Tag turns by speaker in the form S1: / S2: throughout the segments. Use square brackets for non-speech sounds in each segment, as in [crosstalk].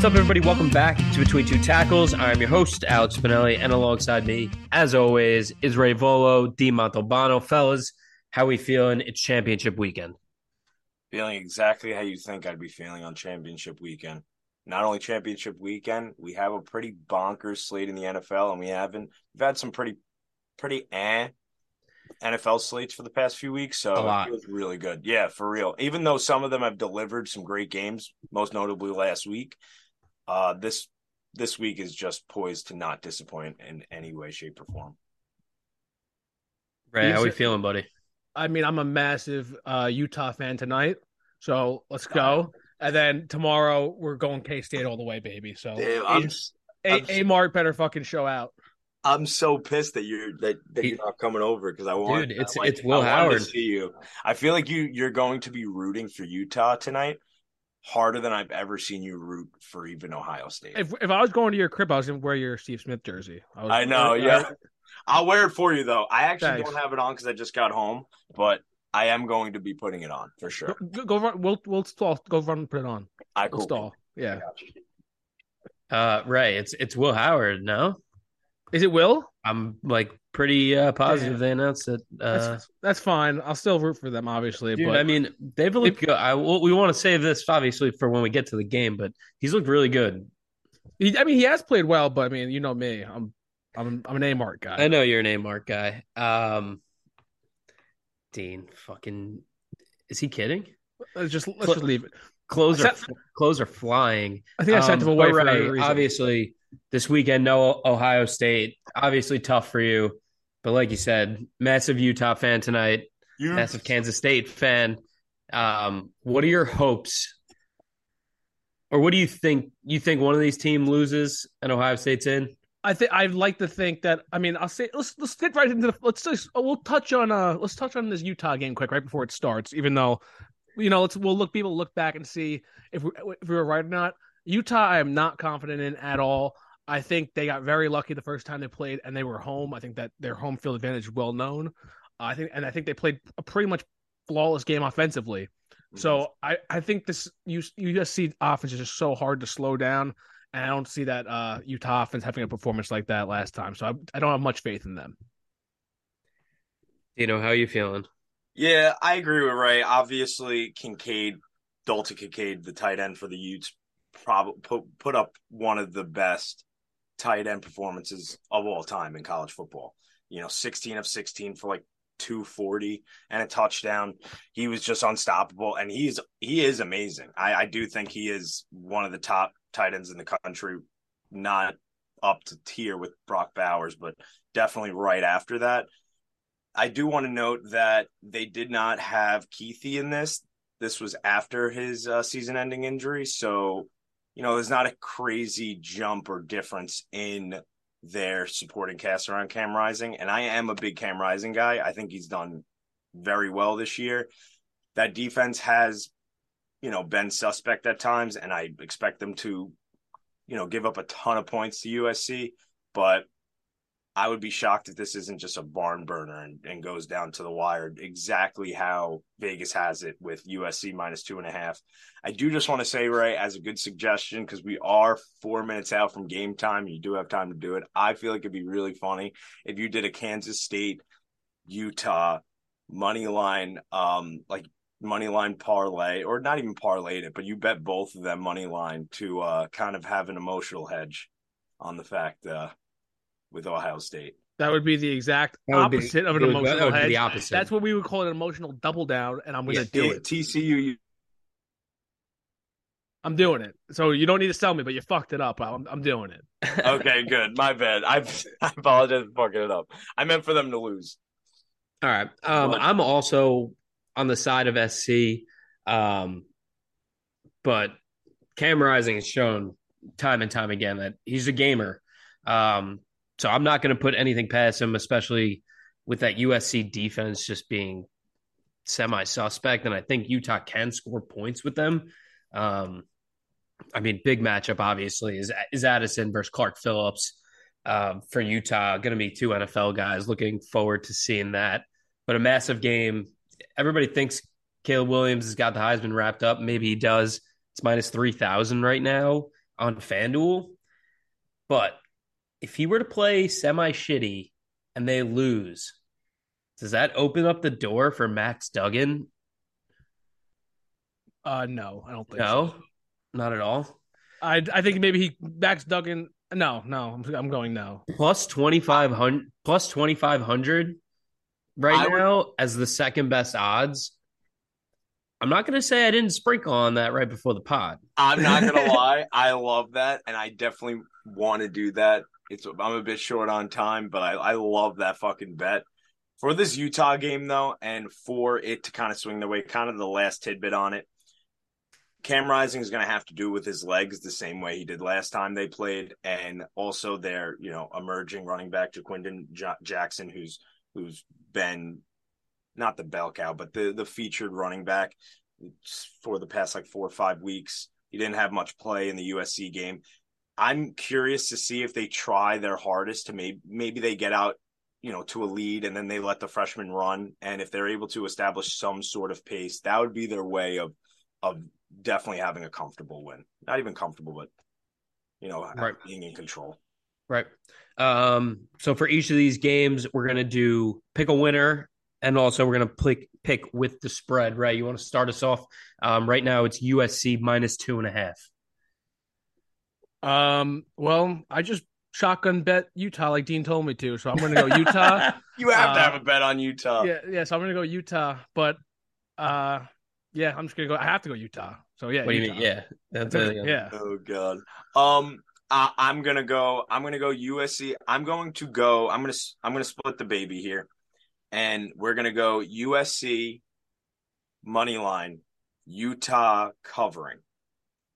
S1: What's up, everybody? Welcome back to Between Two Tackles. I'm your host, Alex Spinelli, and alongside me, as always, is Ray Volo, D. Montalbano. Fellas, how we feeling? It's championship weekend.
S2: Feeling exactly how you think I'd be feeling on championship weekend. Not only championship weekend, we have a pretty bonkers slate in the NFL, and we haven't. We've had some pretty, pretty eh NFL slates for the past few weeks, so it feels really good. Yeah, for real. Even though some of them have delivered some great games, most notably last week, uh, this this week is just poised to not disappoint in any way, shape, or form.
S1: Ray, how are
S3: we
S1: feeling, buddy?
S3: I mean, I'm a massive uh, Utah fan tonight, so let's go. And then tomorrow we're going K State all the way, baby. So
S2: Damn, I'm
S3: A,
S2: I'm-
S3: A Mart better fucking show out.
S2: I'm so pissed that you're that, that you're not coming over because I want
S1: Dude, it's-
S2: like,
S1: it's Will
S2: I
S1: Howard.
S2: to see you. I feel like you you're going to be rooting for Utah tonight harder than I've ever seen you root for even Ohio State.
S3: If if I was going to your crib, I was gonna wear your Steve Smith jersey. I, was,
S2: I know, yeah. I'll wear it for you though. I actually
S3: Thanks.
S2: don't have it on because I just got home, but I am going to be putting it on for sure.
S3: Go, go run. We'll we'll stall. Go run and put it on.
S2: I
S3: We'll
S2: cool.
S3: stall. Yeah.
S1: Uh, right. it's it's Will Howard. No,
S3: Is it Will?
S1: I'm like pretty uh, positive they announced it. Uh,
S3: That's that's fine. I'll still root for them, obviously.
S1: dude,
S3: but
S1: I mean, they've looked good. I we want to save this obviously for when we get to the game, but he's looked really good.
S3: he, I mean, he has played well. But I mean, you know me. I'm I'm I'm an A Mart guy.
S1: I know you're an A Mark guy. Um, Dean, fucking, is he kidding?
S3: Let's just let's
S1: Cl-
S3: just leave it.
S1: Clothes are clothes are flying.
S3: I think I sent
S1: Um,
S3: him away
S1: but
S3: for
S1: Ray,
S3: a reason.
S1: Obviously, this weekend, no Ohio State. Obviously, tough for you. But like you said, massive Utah fan tonight,
S2: You
S1: massive Kansas State fan. Um, what are your hopes, or what do you think? You think one of these team loses and Ohio State's in?
S3: I think I'd like to think that. I mean, I'll say let's let's get right into the. Let's just we'll touch on uh let's touch on this Utah game quick right before it starts. Even though, you know, let's we'll look people look back and see if we if we were right or not. Utah, I am not confident in at all. I think they got very lucky the first time they played and they were home. I think that their home field advantage is well known. I think and I think they played a pretty much flawless game offensively. So I, I think this you you see offense is just so hard to slow down, and I don't see that uh, Utah offense having a performance like that last time. So I, I don't have much faith in them.
S1: You know how you feeling?
S2: Yeah, I agree with Ray. Obviously, Kincaid, Dalton Kincaid, the tight end for the Utes, probably put put up one of the best tight end performances of all time in college football. You know, 16 of 16 for like 240 and a touchdown. He was just unstoppable, and he's he is amazing. I, I do think he is one of the top tight ends in the country, not up to tier with Brock Bowers, but definitely right after that. I do want to note that they did not have Kuithe in this. This was after his uh, season-ending injury, so you know there's not a crazy jump or difference in their supporting cast around Cam Rising. And I am a big Cam Rising guy. I think he's done very well this year. That defense has, you know, been suspect at times, and I expect them to, you know, give up a ton of points to USC. But I would be shocked if this isn't just a barn burner and, and goes down to the wire exactly how Vegas has it with USC minus two and a half. I do just want to say, Ray, as a good suggestion, because we are four minutes out from game time, you do have time to do it. I feel like it'd be really funny if you did a Kansas State, Utah money line, um, like money line parlay, or not even parlayed it, but you bet both of them money line to uh, kind of have an emotional hedge on the fact uh, with Ohio State.
S3: That would be the exact
S1: That would be-
S3: opposite of an
S1: it would- that
S3: emotional
S1: would be
S3: hedge.
S1: the opposite.
S3: That's what we would call an emotional double down, and I'm going to do
S2: Yeah,
S3: it.
S2: TCU,
S3: I'm doing it. So you don't need to sell me, but you fucked it up. I'm, I'm doing it. [laughs] [laughs]
S2: okay, good. My bad. I [laughs] I apologize for fucking it up. I meant for them to lose.
S1: All right. Um,
S2: But-
S1: I'm also on the side of SC, um, but Cam Rising has shown time and time again that he's a gamer. Um, so I'm not going to put anything past him, especially with that USC defense just being semi suspect. And I think Utah can score points with them. Um, I mean, big matchup obviously is is Addison versus Clark Phillips um, for Utah. Going to be two NFL guys. Looking forward to seeing that. But a massive game. Everybody thinks Caleb Williams has got the Heisman wrapped up. Maybe he does. It's minus three thousand right now. on FanDuel, but if he were to play semi shitty and they lose, does that open up the door for Max Duggan?
S3: Uh, no, I don't think
S1: No,
S3: so.
S1: not at all.
S3: I I think maybe he Max Duggan. No, no, I'm, I'm going no.
S1: Plus 2500 plus 2500 right
S2: I would-
S1: now as the second best odds. I'm not going to say I didn't sprinkle on that right before the pod.
S2: I'm not gonna [laughs] lie, I love that, and I definitely want to do that. It's I'm a bit short on time, but I, I love that fucking bet. For this Utah game though, and for it to kind of swing the way, kind of the last tidbit on it. Cam Rising is going to have to do with his legs the same way he did last time they played, and also their you know emerging running back Ja'Quinden Ja- Jackson, who's who's been not the bell cow, but the the featured running back for the past like four or five weeks. He didn't have much play in the USC game. I'm curious to see if they try their hardest to maybe maybe they get out, you know, to a lead and then they let the freshman run. And if they're able to establish some sort of pace, that would be their way of of definitely having a comfortable win. Not even comfortable, but you know,
S1: Right.
S2: being in control.
S1: Right. Um, so for each of these games, we're gonna do pick a winner, and also we're gonna pick pick with the spread. Right. You want to start us off? Um, right now it's USC minus two and a half.
S3: Um, well, I just shotgun bet Utah like Dean told me to, so I'm going to go Utah. [laughs]
S2: You have to
S3: Uh,
S2: have a bet on Utah.
S3: yeah, yeah, so I'm going to go Utah, but uh, yeah, I'm just going to go. I have to go Utah. So yeah,
S1: What do you mean? Yeah, that's
S3: That's
S1: a,
S3: yeah.
S2: Oh god. Um I, I'm gonna go. I'm gonna go USC. I'm going to go. I'm gonna. s- I'm gonna split the baby here, and we're gonna go USC money line, Utah covering.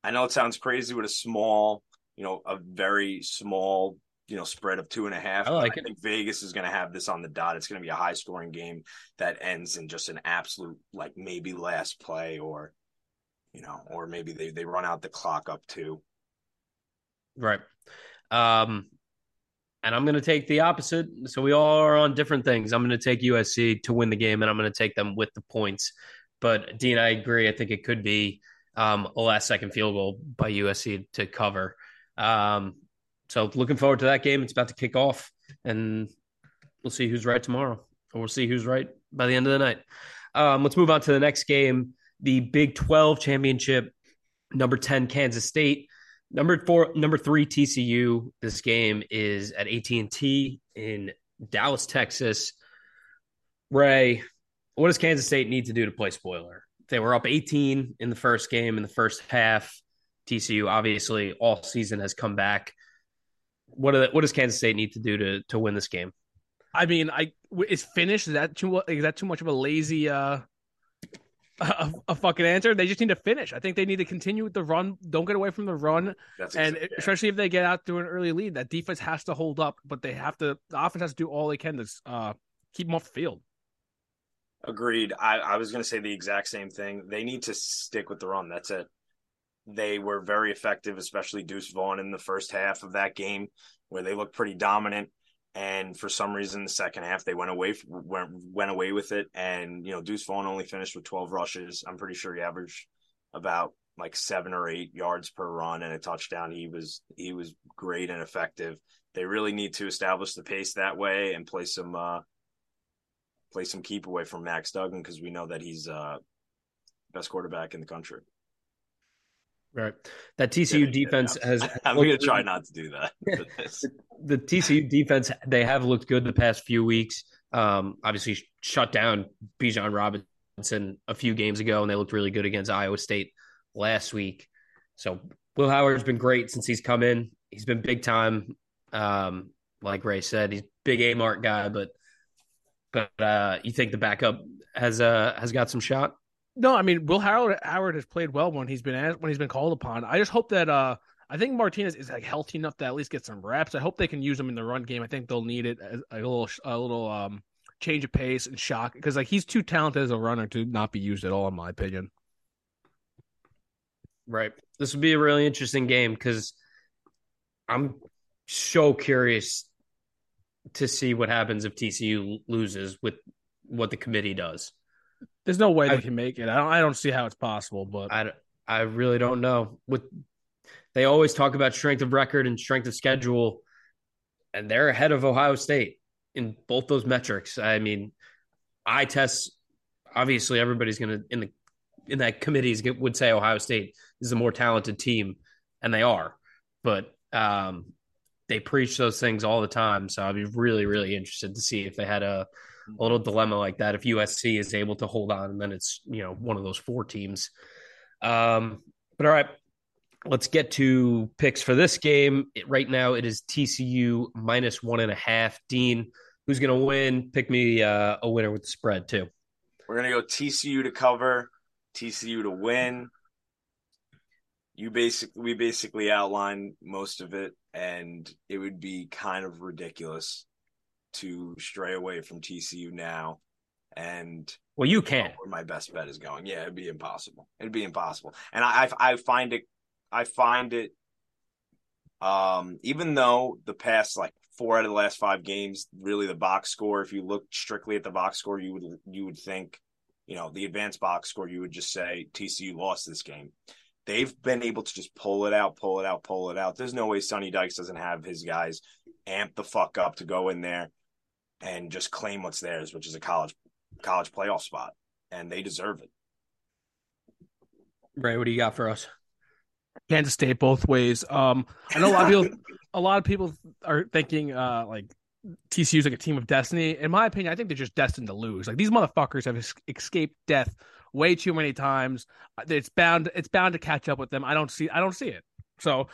S2: I know it sounds crazy with a small, you know, a very small, you know, spread of two and a half.
S1: I like
S2: I
S1: it.
S2: think Vegas is gonna have this on the dot. It's gonna be a high scoring game that ends in just an absolute, like maybe last play or, you know, or maybe they they run out the clock up too.
S1: Right. Um, and I'm going to take the opposite. So we all are on different things. I'm going to take USC to win the game, and I'm going to take them with the points. But Dean, I agree. I think it could be um, a last second field goal by USC to cover. Um, so looking forward to that game. It's about to kick off, and we'll see who's right tomorrow, or we'll see who's right by the end of the night. Um, let's move on to the next game, the Big 12 championship. Number 10, Kansas State. Number four, number three, TCU. This game is at AT and T in Dallas, Texas. Ray, what does Kansas State need to do to play spoiler? They were up 18 in the first game in the first half. TCU obviously all season has come back. What do, what does Kansas State need to do to to win this game?
S3: I mean, I w- is finished. Is that too? Is that too much of a lazy uh, a, a fucking answer? They just need to finish. I think they need to continue with the run. Don't get away from the run,
S2: That's
S3: and
S2: exact- yeah.
S3: especially if they get out to an early lead, that defense has to hold up. But they have to. The offense has to do all they can to uh, keep them off the field.
S2: Agreed. I, I was going to say the exact same thing. They need to stick with the run. That's it. They were very effective, especially Deuce Vaughn in the first half of that game, where they looked pretty dominant. And for some reason, the second half they went away went went away with it. And you know, Deuce Vaughn only finished with twelve rushes. I'm pretty sure he averaged about like seven or eight yards per run and a touchdown. He was he was great and effective. They really need to establish the pace that way and play some uh, play some keep away from Max Duggan because we know that he's uh best quarterback in the country.
S1: Right. That TCU defense has. [laughs]
S2: I'm going to try not to do that. [laughs]
S1: the TCU defense, they have looked good the past few weeks. Um, obviously, shut down Bijan Robinson a few games ago, and they looked really good against Iowa State last week. So Will Howard's been great since he's come in. He's been big time. Um, like Ray said, he's big A mark guy, but but uh, you think the backup has uh has got some shot?
S3: No, I mean Will Howard Howard has played well when he's been asked, when he's been called upon. I just hope that uh I think Martinez is like healthy enough to at least get some reps. I hope they can use him in the run game. I think they'll need it as a little a little um change of pace and shock because like he's too talented as a runner to not be used at all in my opinion.
S1: Right. This would be a really interesting game because I'm so curious to see what happens if TCU loses with what the committee does.
S3: There's no way
S1: I-
S3: they can make it. I don't I don't see how it's possible, but
S1: I, I really don't know. With they always talk about strength of record and strength of schedule, and they're ahead of Ohio State in both those metrics. I mean, I test. Obviously, everybody's going to in the in that committees would say Ohio State is a more talented team, and they are. But um, they preach those things all the time. So I'd be really, really interested to see if they had a, a little dilemma like that. If USC is able to hold on, and then it's you know one of those four teams. Um, but all right, let's get to picks for this game. Right now, it is TCU minus one and a half. Dean, who's going to win? Pick me uh, a winner with the spread too.
S2: We're gonna go TCU to cover, TCU to win. You basically we basically outlined most of it, and it would be kind of ridiculous to stray away from TCU now. And
S1: well, you can't.
S2: Where my best bet is going, yeah, it'd be impossible. It'd be impossible, and I I find it I find it um even though the past like four out of the last five games, really the box score, if you look strictly at the box score, you would you would think, you know, the advanced box score, you would just say TCU lost this game. They've been able to just pull it out, pull it out, pull it out. There's no way Sonny Dykes doesn't have his guys amp the fuck up to go in there and just claim what's theirs, which is a college college playoff spot, and they deserve it.
S1: Ray, what do you got for us?
S3: Kansas State both ways. Um, I know a lot of people. [laughs] a lot of people are thinking uh, like TCU's like a team of destiny. In my opinion, I think they're just destined to lose. Like these motherfuckers have escaped death way too many times. It's bound. It's bound to catch up with them. I don't see. I don't see it. So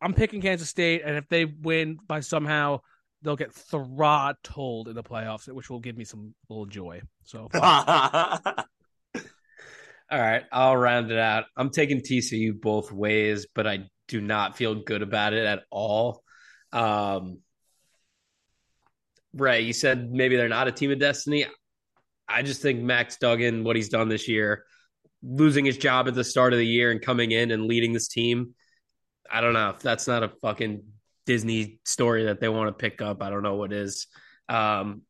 S3: I'm picking Kansas State, and if they win by somehow, they'll get throttled in the playoffs, which will give me some little joy. So. [laughs]
S1: All right, I'll round it out. I'm taking TCU both ways, but I do not feel good about it at all. Um, Ray, you said maybe they're not a team of destiny. I just think Max Duggan, what he's done this year, losing his job at the start of the year and coming in and leading this team. I don't know if that's not a fucking Disney story that they want to pick up. I don't know what is. Um,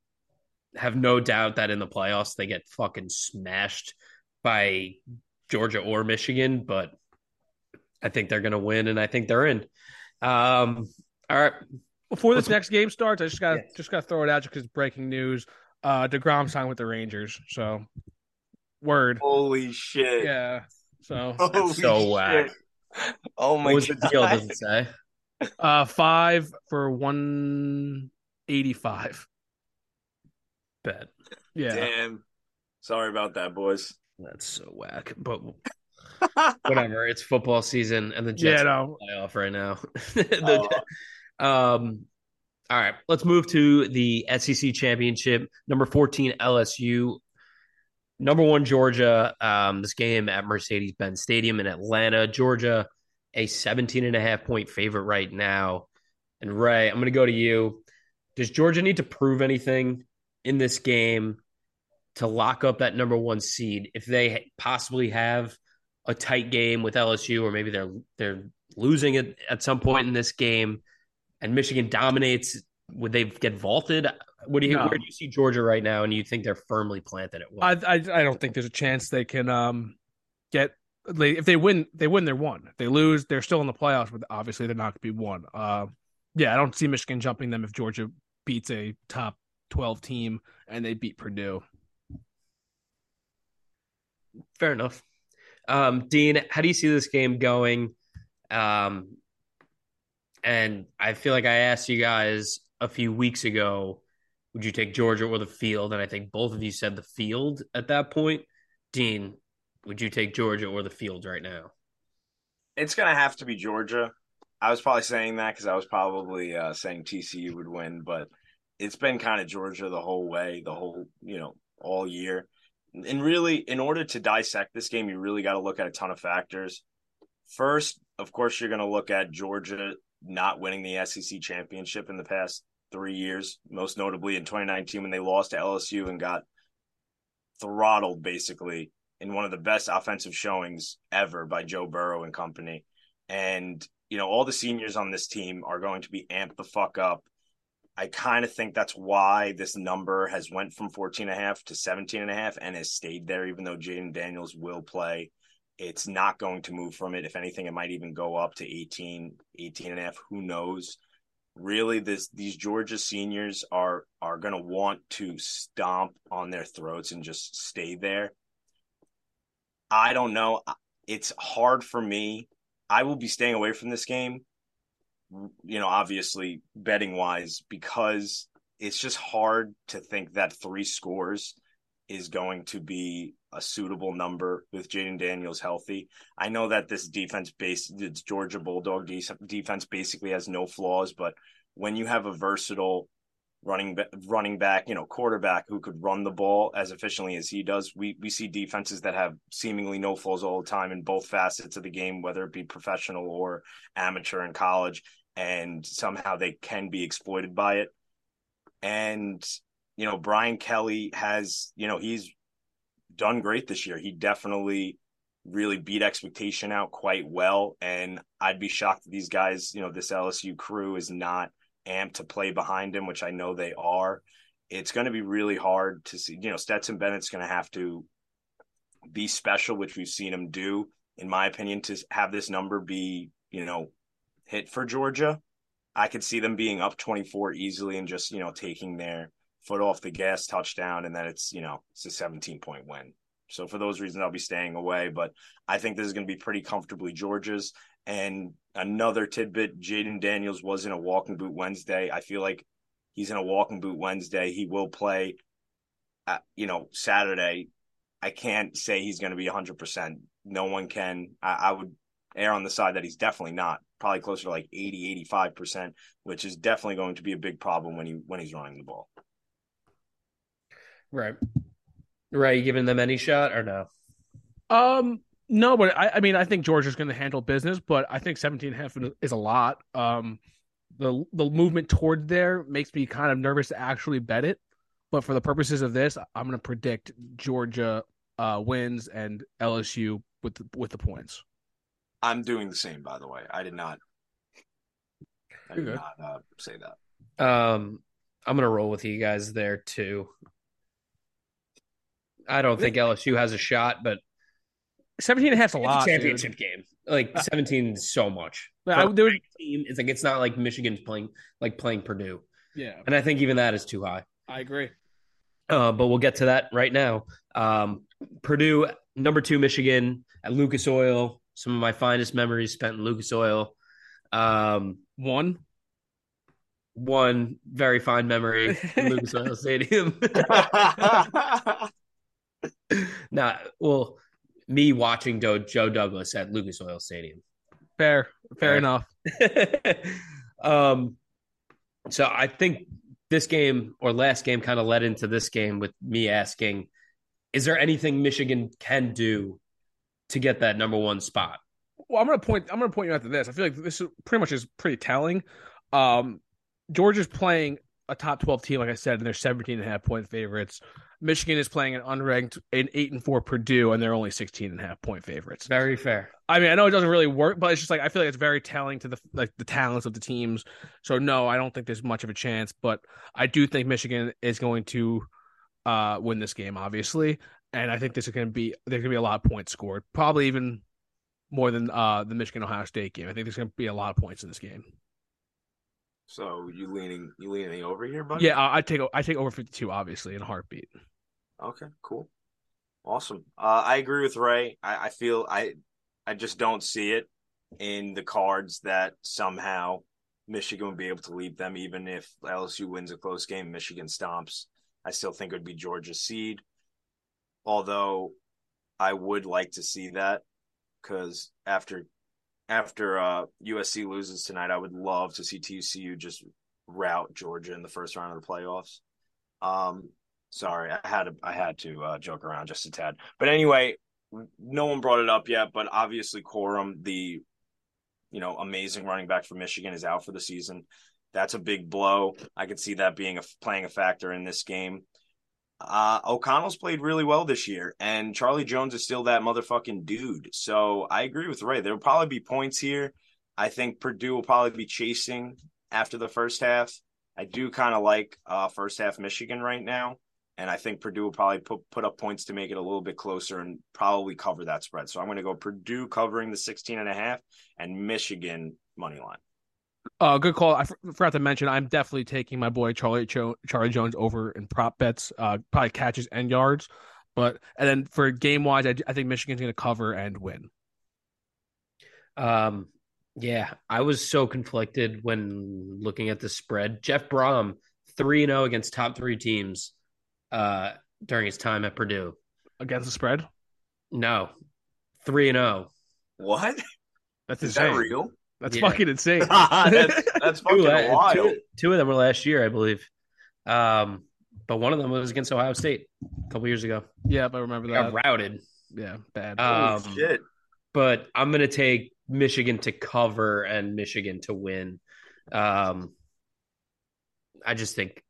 S1: have no doubt that in the playoffs they get fucking smashed by Georgia or Michigan, but I think they're going to win, and I think they're in. Um, all right.
S3: Before this next game starts, I just got yes. just got to throw it out because breaking news. Uh, deGrom signed with the Rangers, so word.
S2: Holy shit!
S3: Yeah, so
S1: Holy so shit. whack.
S2: Oh my!
S1: What was God. the deal? Does it say?
S3: Uh, five for one eighty-five.
S1: Bet.
S3: Yeah.
S2: Damn. Sorry about that, boys.
S1: That's so whack. But [laughs] whatever. It's football season, and the Jets yeah, no. playoff right now. [laughs] the, oh. um, all right, let's move to the SEC championship. Number fourteen LSU, number one Georgia. Um, this game at Mercedes Benz Stadium in Atlanta, Georgia, a 17 and a half point favorite right now. And Ray, I'm going to go to you. Does Georgia need to prove anything in this game to lock up that number one seed if they possibly have a tight game with LSU or maybe they're they're losing it at some point in this game and Michigan dominates would they get vaulted what do you no. where do you see Georgia right now and you think they're firmly planted at
S3: one I, I I don't think there's a chance they can um get if they win they win they're one if they lose they're still in the playoffs but obviously they're not going to be one uh yeah I don't see Michigan jumping them if Georgia beats a top 12 team and they beat Purdue
S1: fair enough. Um, Dean, how do you see this game going? Um, and I feel like I asked you guys a few weeks ago, would you take Georgia or the field? And I think both of you said the field at that point. Dean, would you take Georgia or the field right now?
S2: It's going to have to be Georgia. I was probably saying that because I was probably uh, saying TCU would win, but it's been kind of Georgia the whole way, the whole, you know, all year and really, in order to dissect this game, you really got to look at a ton of factors. First, of course, you're going to look at Georgia not winning the SEC championship in the past three years, most notably in 2019 when they lost to LSU and got throttled basically in one of the best offensive showings ever by Joe Burrow and company. And, you know, all the seniors on this team are going to be amped the fuck up I kind of think that's why this number has went from 14 and a half to 17 and a half and has stayed there, even though Jayden Daniels will play It's not going to move from it. If anything, it might even go up to 18, 18 and a half. Who knows? Really, this these Georgia seniors are are going to want to stomp on their throats and just stay there. I don't know. It's hard for me. I will be staying away from this game. You know, obviously betting wise, because it's just hard to think that three scores is going to be a suitable number with Jayden Daniels healthy. I know that this defense base, it's Georgia Bulldog defense basically has no flaws, but when you have a versatile running running back, you know, quarterback who could run the ball as efficiently as he does, we we see defenses that have seemingly no flaws all the time in both facets of the game, whether it be professional or amateur in college, and somehow they can be exploited by it. And you know, Brian Kelly has, you know, he's done great this year. He definitely really beat expectation out quite well. And I'd be shocked that these guys, you know, this LSU crew is not amped to play behind him, which I know they are. It's going to be really hard to see. You know, Stetson Bennett's going to have to be special, which we've seen him do, in my opinion, to have this number be, you know, hit for Georgia. I could see them being up 24 easily and just, you know, taking their foot off the gas touchdown. And then it's, you know, it's a 17 point win. So for those reasons, I'll be staying away. But I think this is going to be pretty comfortably Georgia's. And another tidbit: Jayden Daniels was in a walking boot Wednesday. I feel like he's in a walking boot Wednesday. He will play, at, you know, Saturday. I can't say he's going to be 100. percent No one can. I, I would err on the side that he's definitely not. Probably closer to like 80, 85 percent, which is definitely going to be a big problem when he when he's running the ball.
S1: Right. Right. You giving them any shot or no?
S3: Um, no, but I, I mean, I think Georgia's going to handle business, but I think 17 and a half is a lot. Um, the the movement toward there makes me kind of nervous to actually bet it. But for the purposes of this, I'm going to predict Georgia uh, wins and LSU with the, with the points.
S2: I'm doing the same, by the way. I did not. I did not uh, say that.
S1: Um, I'm going to roll with you guys there too. I don't think LSU has a shot, but
S3: 17 and a half's a lot.
S1: A championship dude. game. Like 17 so much.
S3: I, there
S1: team, it's like it's not like Michigan's playing like playing Purdue.
S3: Yeah.
S1: And I think even that is too high.
S3: I agree.
S1: Uh, but we'll get to that right now. Um, Purdue, number two, Michigan at Lucas Oil. Some of my finest memories spent in Lucas Oil. Um,
S3: one,
S1: one very fine memory in Lucas [laughs] Oil Stadium. [laughs] [laughs] nah, well, me watching Joe, Joe Douglas at Lucas Oil Stadium.
S3: Fair, fair, fair. enough. [laughs]
S1: um, so I think this game or last game kind of led into this game with me asking, is there anything Michigan can do to get that number one spot?
S3: Well, I'm gonna point. I'm gonna point you out to this. I feel like this is pretty much is pretty telling. Um, Georgia's playing a top 12 team, like I said, and they're 17 and a half point favorites. Michigan is playing an unranked an eight and four Purdue, and they're only 16 and a half point favorites.
S1: Very fair.
S3: I mean, I know it doesn't really work, but it's just like I feel like it's very telling to the like the talents of the teams. So no, I don't think there's much of a chance, but I do think Michigan is going to uh, win this game, obviously, and I think this is going to be there's going to be a lot of points scored, probably even more than uh, the Michigan Ohio State game. I think there's going to be a lot of points in this game.
S2: So you leaning you leaning over here, buddy?
S3: Yeah, I take I take over fifty two, obviously, in a heartbeat.
S2: Okay, cool, awesome. Uh, I agree with Ray. I, I feel I I just don't see it in the cards that somehow Michigan would be able to lead them, even if LSU wins a close game. Michigan stomps. I still think it would be Georgia's seed, although I would like to see that because after after uh, USC loses tonight, I would love to see TCU just rout Georgia in the first round of the playoffs. Um, sorry, I had to I had to uh, joke around just a tad, but anyway, no one brought it up yet, but obviously Corum, the you know amazing running back for Michigan, is out for the season. That's a big blow. I could see that being a playing a factor in this game. Uh, O'Connell's played really well this year, and Charlie Jones is still that motherfucking dude. So I agree with Ray. There'll probably be points here. I think Purdue will probably be chasing after the first half. I do kind of like uh, first half Michigan right now, and I think Purdue will probably put put up points to make it a little bit closer and probably cover that spread. So I'm going to go Purdue covering the 16 and a half and Michigan money line.
S3: Uh, good call. I f- forgot to mention I'm definitely taking my boy Charlie Cho- Charlie Jones over in prop bets, uh, probably catches and yards. But and then for game wise, I, I think Michigan's going to cover and win.
S1: Um, yeah, I was so conflicted when looking at the spread. Jeff Brohm 3 and 0 against top three teams uh, during his time at Purdue.
S3: Against the spread?
S1: No, 3 and 0.
S2: What?
S3: That's
S2: Is
S3: insane.
S2: that real?
S3: That's
S1: Yeah.
S3: fucking insane. [laughs]
S2: that's, that's [laughs] fucking
S1: Two,
S2: wild.
S1: two, two of them were last year, I believe. Um, but one of them was against Ohio State a couple years ago.
S3: yeah, I remember
S1: Got
S3: that.
S1: routed.
S3: Yeah, bad.
S1: Uh,
S2: Holy
S1: Um,
S2: shit.
S1: but I'm going to take Michigan to cover and Michigan to win. Um, I just think,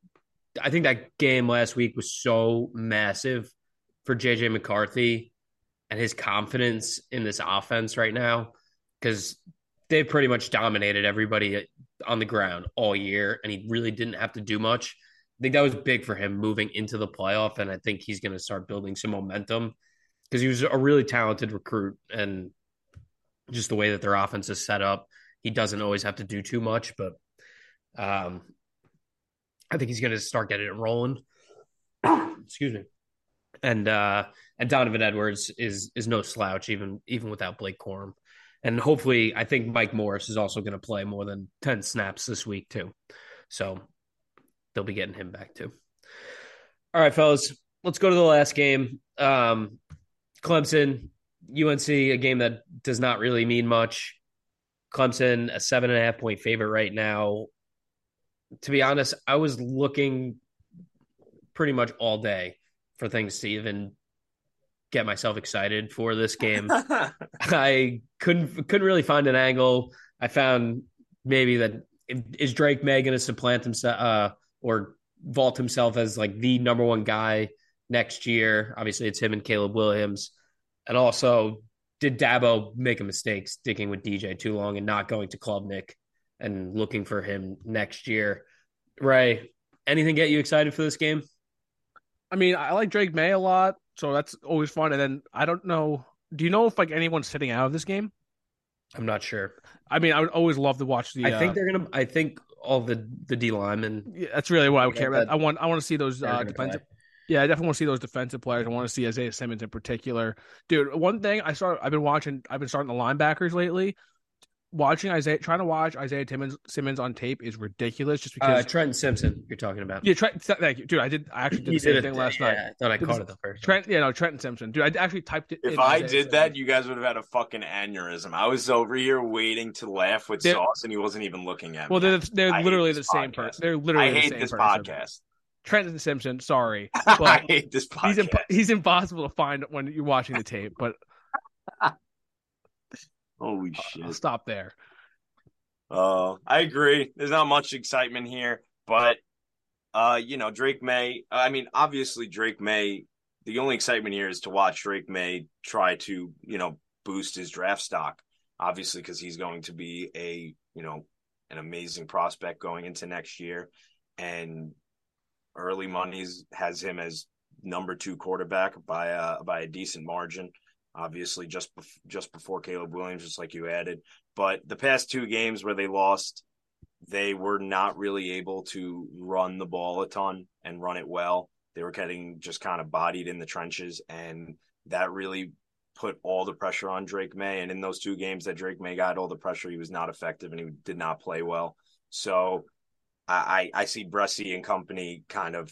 S1: I think that game last week was so massive for JJ McCarthy and his confidence in this offense right now because they've pretty much dominated everybody on the ground all year, and he really didn't have to do much. I think that was big for him moving into the playoff, and I think he's going to start building some momentum because he was a really talented recruit, and just the way that their offense is set up, he doesn't always have to do too much, but um, I think he's going to start getting it rolling. [clears throat] Excuse me. And uh, and Donovan Edwards is is no slouch even even without Blake Corum. And hopefully, I think Mike Morris is also going to play more than 10 snaps this week, too. So they'll be getting him back, too. All right, fellas, let's go to the last game. Um, Clemson, UNC, a game that does not really mean much. Clemson, a seven and a half point favorite right now. To be honest, I was looking pretty much all day for things to even get myself excited for this game. [laughs] I couldn't couldn't really find an angle. I found maybe that is Drake Maye going to supplant himself uh, or vault himself as like the number one guy next year? Obviously, it's him and Caleb Williams, and also did Dabo make a mistake sticking with DJ too long and not going to Klubnik and looking for him next year? Ray, anything get you excited for this game?
S3: I mean, I like Drake Maye a lot, so that's always fun. And then I don't know. Do you know if like anyone's sitting out of this game?
S1: I'm not sure.
S3: I mean, I would always love to watch the.
S1: I think
S3: uh,
S1: they're gonna. I think all the the D linemen.
S3: yeah, that's really what I would care about. I want I want to see those uh, defensive.
S1: play.
S3: Yeah, I definitely want to see those defensive players. I want to see Isaiah Simmons in particular, dude. One thing I started, I've been watching, I've been starting the linebackers lately. Watching Isaiah, trying to watch Isaiah Timmons, Simmons on tape is ridiculous. Just
S1: Uh,
S3: because,
S1: Trenton Simpson, you're talking about.
S3: yeah, Trent, thank you, dude. I did, I actually did the same
S1: did
S3: thing
S1: it-
S3: last
S1: yeah,
S3: night.
S1: I thought I
S3: It
S1: caught
S3: was
S1: it the first.
S3: Trent, yeah, no, Trenton Simpson, dude. I actually typed it.
S2: If
S3: in
S2: I
S3: Isaiah
S2: did that,
S3: Simmons.
S2: you guys would have had a fucking aneurysm. I was over here waiting to laugh with
S3: They're-
S2: sauce, and he wasn't even looking at me.
S3: well, they're they're
S2: I
S3: literally the same
S2: podcast.
S3: person. They're literally
S2: I
S3: the
S2: hate
S3: same
S2: this
S3: person.
S2: podcast.
S3: Trenton Simpson, sorry, [laughs]
S2: I
S3: but
S2: hate this
S3: he's
S2: podcast.
S3: imp- he's impossible to find when you're watching the tape. But
S2: Holy
S3: I'll
S2: shit.
S3: stop there.
S2: Uh, I agree. There's not much excitement here, but uh, you know, Drake Maye. I mean, obviously, Drake Maye. The only excitement here is to watch Drake Maye try to, you know, boost his draft stock. Obviously, because he's going to be a, you know, an amazing prospect going into next year, and early monies has him as number two quarterback by a by a decent margin. Obviously, just just before Caleb Williams, just like you added. But the past two games where they lost, they were not really able to run the ball a ton and run it well. They were getting just kind of bodied in the trenches, and that really put all the pressure on Drake Maye. And in those two games that Drake Maye got all the pressure, he was not effective and he did not play well. So I, I see Bresee and company kind of,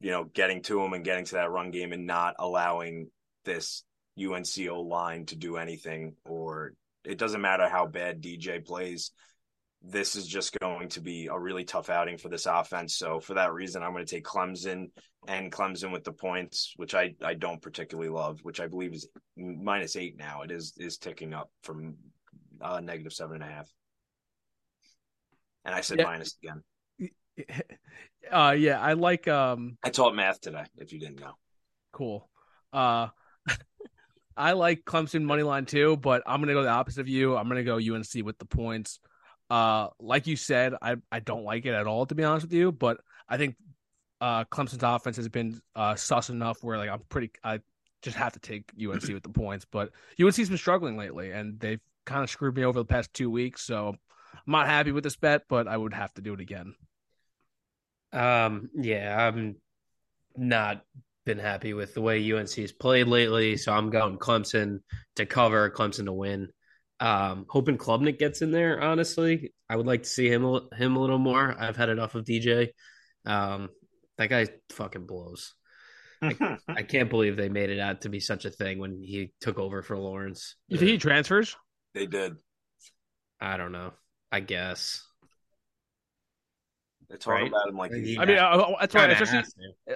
S2: you know, getting to him and getting to that run game and not allowing this UNCO line to do anything or it doesn't matter how bad DJ plays. This is just going to be a really tough outing for this offense. So for that reason, I'm going to take Clemson and Clemson with the points, which I, I don't particularly love, which I believe is minus eight now. It is is ticking up from uh, negative seven and a half. And I said
S3: Yeah.
S2: minus again. [laughs]
S3: Uh, yeah, I like um,
S2: I taught math today. If you didn't know,
S3: cool. Uh, I like Clemson money line too, but I'm gonna go the opposite of you. I'm gonna go UNC with the points. Uh, like you said, I I don't like it at all to be honest with you, but I think uh, Clemson's offense has been uh, sus enough where like I'm pretty I just have to take UNC with the points. But UNC's been struggling lately, and they've kind of screwed me over the past two weeks. So I'm not happy with this bet, but I would have to do it again.
S1: Um, yeah, I'm not been happy with the way UNC has played lately, so I'm going Clemson to cover, Clemson to win. Um, hoping Klubnik gets in there. Honestly, I would like to see him him a little more. I've had enough of DJ. Um, that guy fucking blows. I, [laughs] I, can't believe they made it out to be such a thing when he took over for Lawrence.
S3: You think he transfers?
S2: They did.
S1: I don't know. I guess.
S2: They talk right? about him like
S3: I mean, uh, that's why. Especially,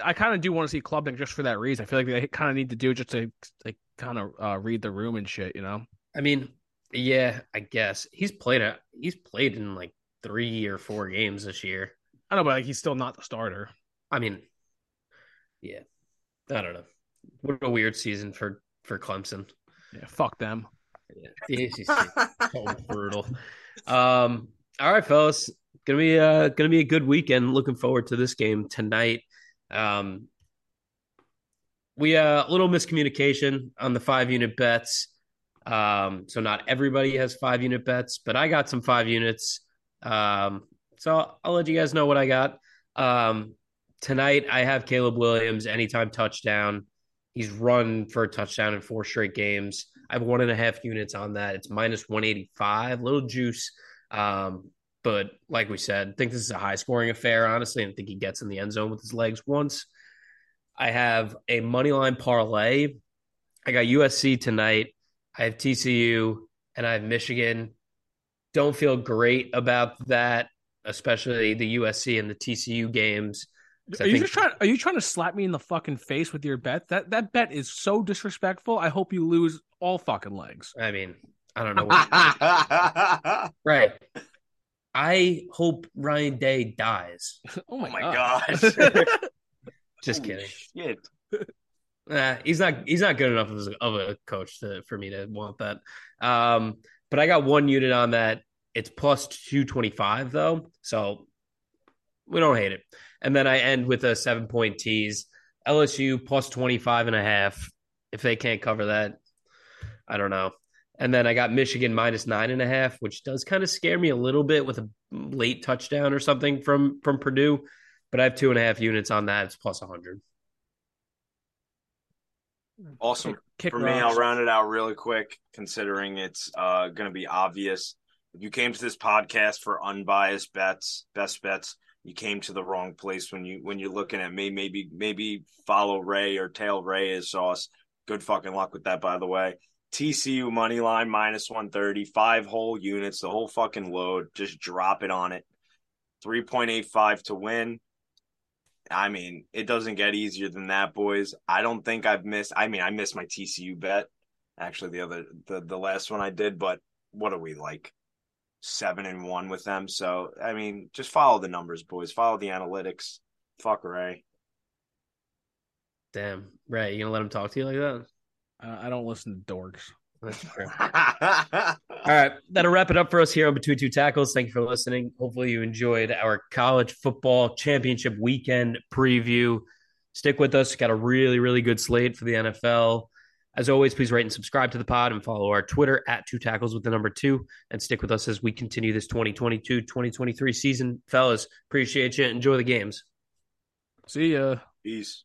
S3: I kind of do want to see Klubnik just for that reason. I feel like they kind of need to do it just to like kind of uh, read the room and shit. You know.
S1: I mean, yeah, I guess he's played a he's played in like three or four games this year.
S3: I don't know, but like he's still not the starter.
S1: I mean, yeah, I don't know. What a weird season for for Clemson.
S3: Yeah, fuck them.
S1: Yeah, the ACC so brutal. Um, all right, fellas, gonna be uh gonna be a good weekend. Looking forward to this game tonight. Um, we uh, a little miscommunication on the five unit bets. Um, so not everybody has five unit bets, but I got some five units. Um, so I'll, let you guys know what I got. Um, tonight I have Caleb Williams anytime touchdown. He's run for a touchdown in four straight games. I have one and a half units on that. It's minus 185, little juice. Um, but like we said, I think this is a high scoring affair, honestly. I think he gets in the end zone with his legs once. I have a money line parlay. I got USC tonight. I have TCU and I have Michigan. Don't feel great about that, especially the USC and the TCU games.
S3: Are you think... just trying? Are you trying to slap me in the fucking face with your bet? That that bet is so disrespectful. I hope you lose all fucking legs.
S1: I mean, I don't know. What... [laughs] right. I hope Ryan Day dies. [laughs]
S3: oh my,
S2: oh my gosh. [laughs]
S1: just kidding.
S2: Shit.
S1: Nah, he's not. He's not good enough of a, of a coach to, for me to want that. Um, but I got one unit on that. It's plus two twenty five though, so we don't hate it. And then I end with a seven point tease. LSU plus 25 and a half. If they can't cover that, I don't know. And then I got Michigan minus nine and a half, which does kind of scare me a little bit with a late touchdown or something from from Purdue. But I have two and a half units on that. It's plus 100.
S2: Awesome. Kick, kick For rocks. me, I'll round it out really quick, considering it's uh, going to be obvious. If you came to this podcast for unbiased bets, best bets, you came to the wrong place when you when you're looking at me. Maybe maybe follow Ray or tail Ray as sauce. Good fucking luck with that, by the way. TCU money line minus 130, five whole units, the whole fucking load. Just drop it on it. 3.85 to win. I mean, it doesn't get easier than that, boys. I don't think I've missed. I mean, I missed my TCU bet. Actually, the other the the last one I did, but what are we like seven and one with them? So I mean, just follow the numbers, boys. Follow the analytics. Fuck Ray.
S1: Damn, Ray, you gonna let him talk to you like that?
S3: Uh, I don't listen to dorks. That's
S1: true. [laughs] All right, that'll wrap it up for us here on Between Two Tackles. Thank you for listening. Hopefully, you enjoyed our college football championship weekend preview. Stick with us. Got a really, really good slate for the NFL. As always, please rate and subscribe to the pod and follow our Twitter at Two Tackles with the number two. And stick with us as we continue this 2022 2023 season. Fellas, appreciate you. Enjoy the games.
S3: See ya.
S2: Peace.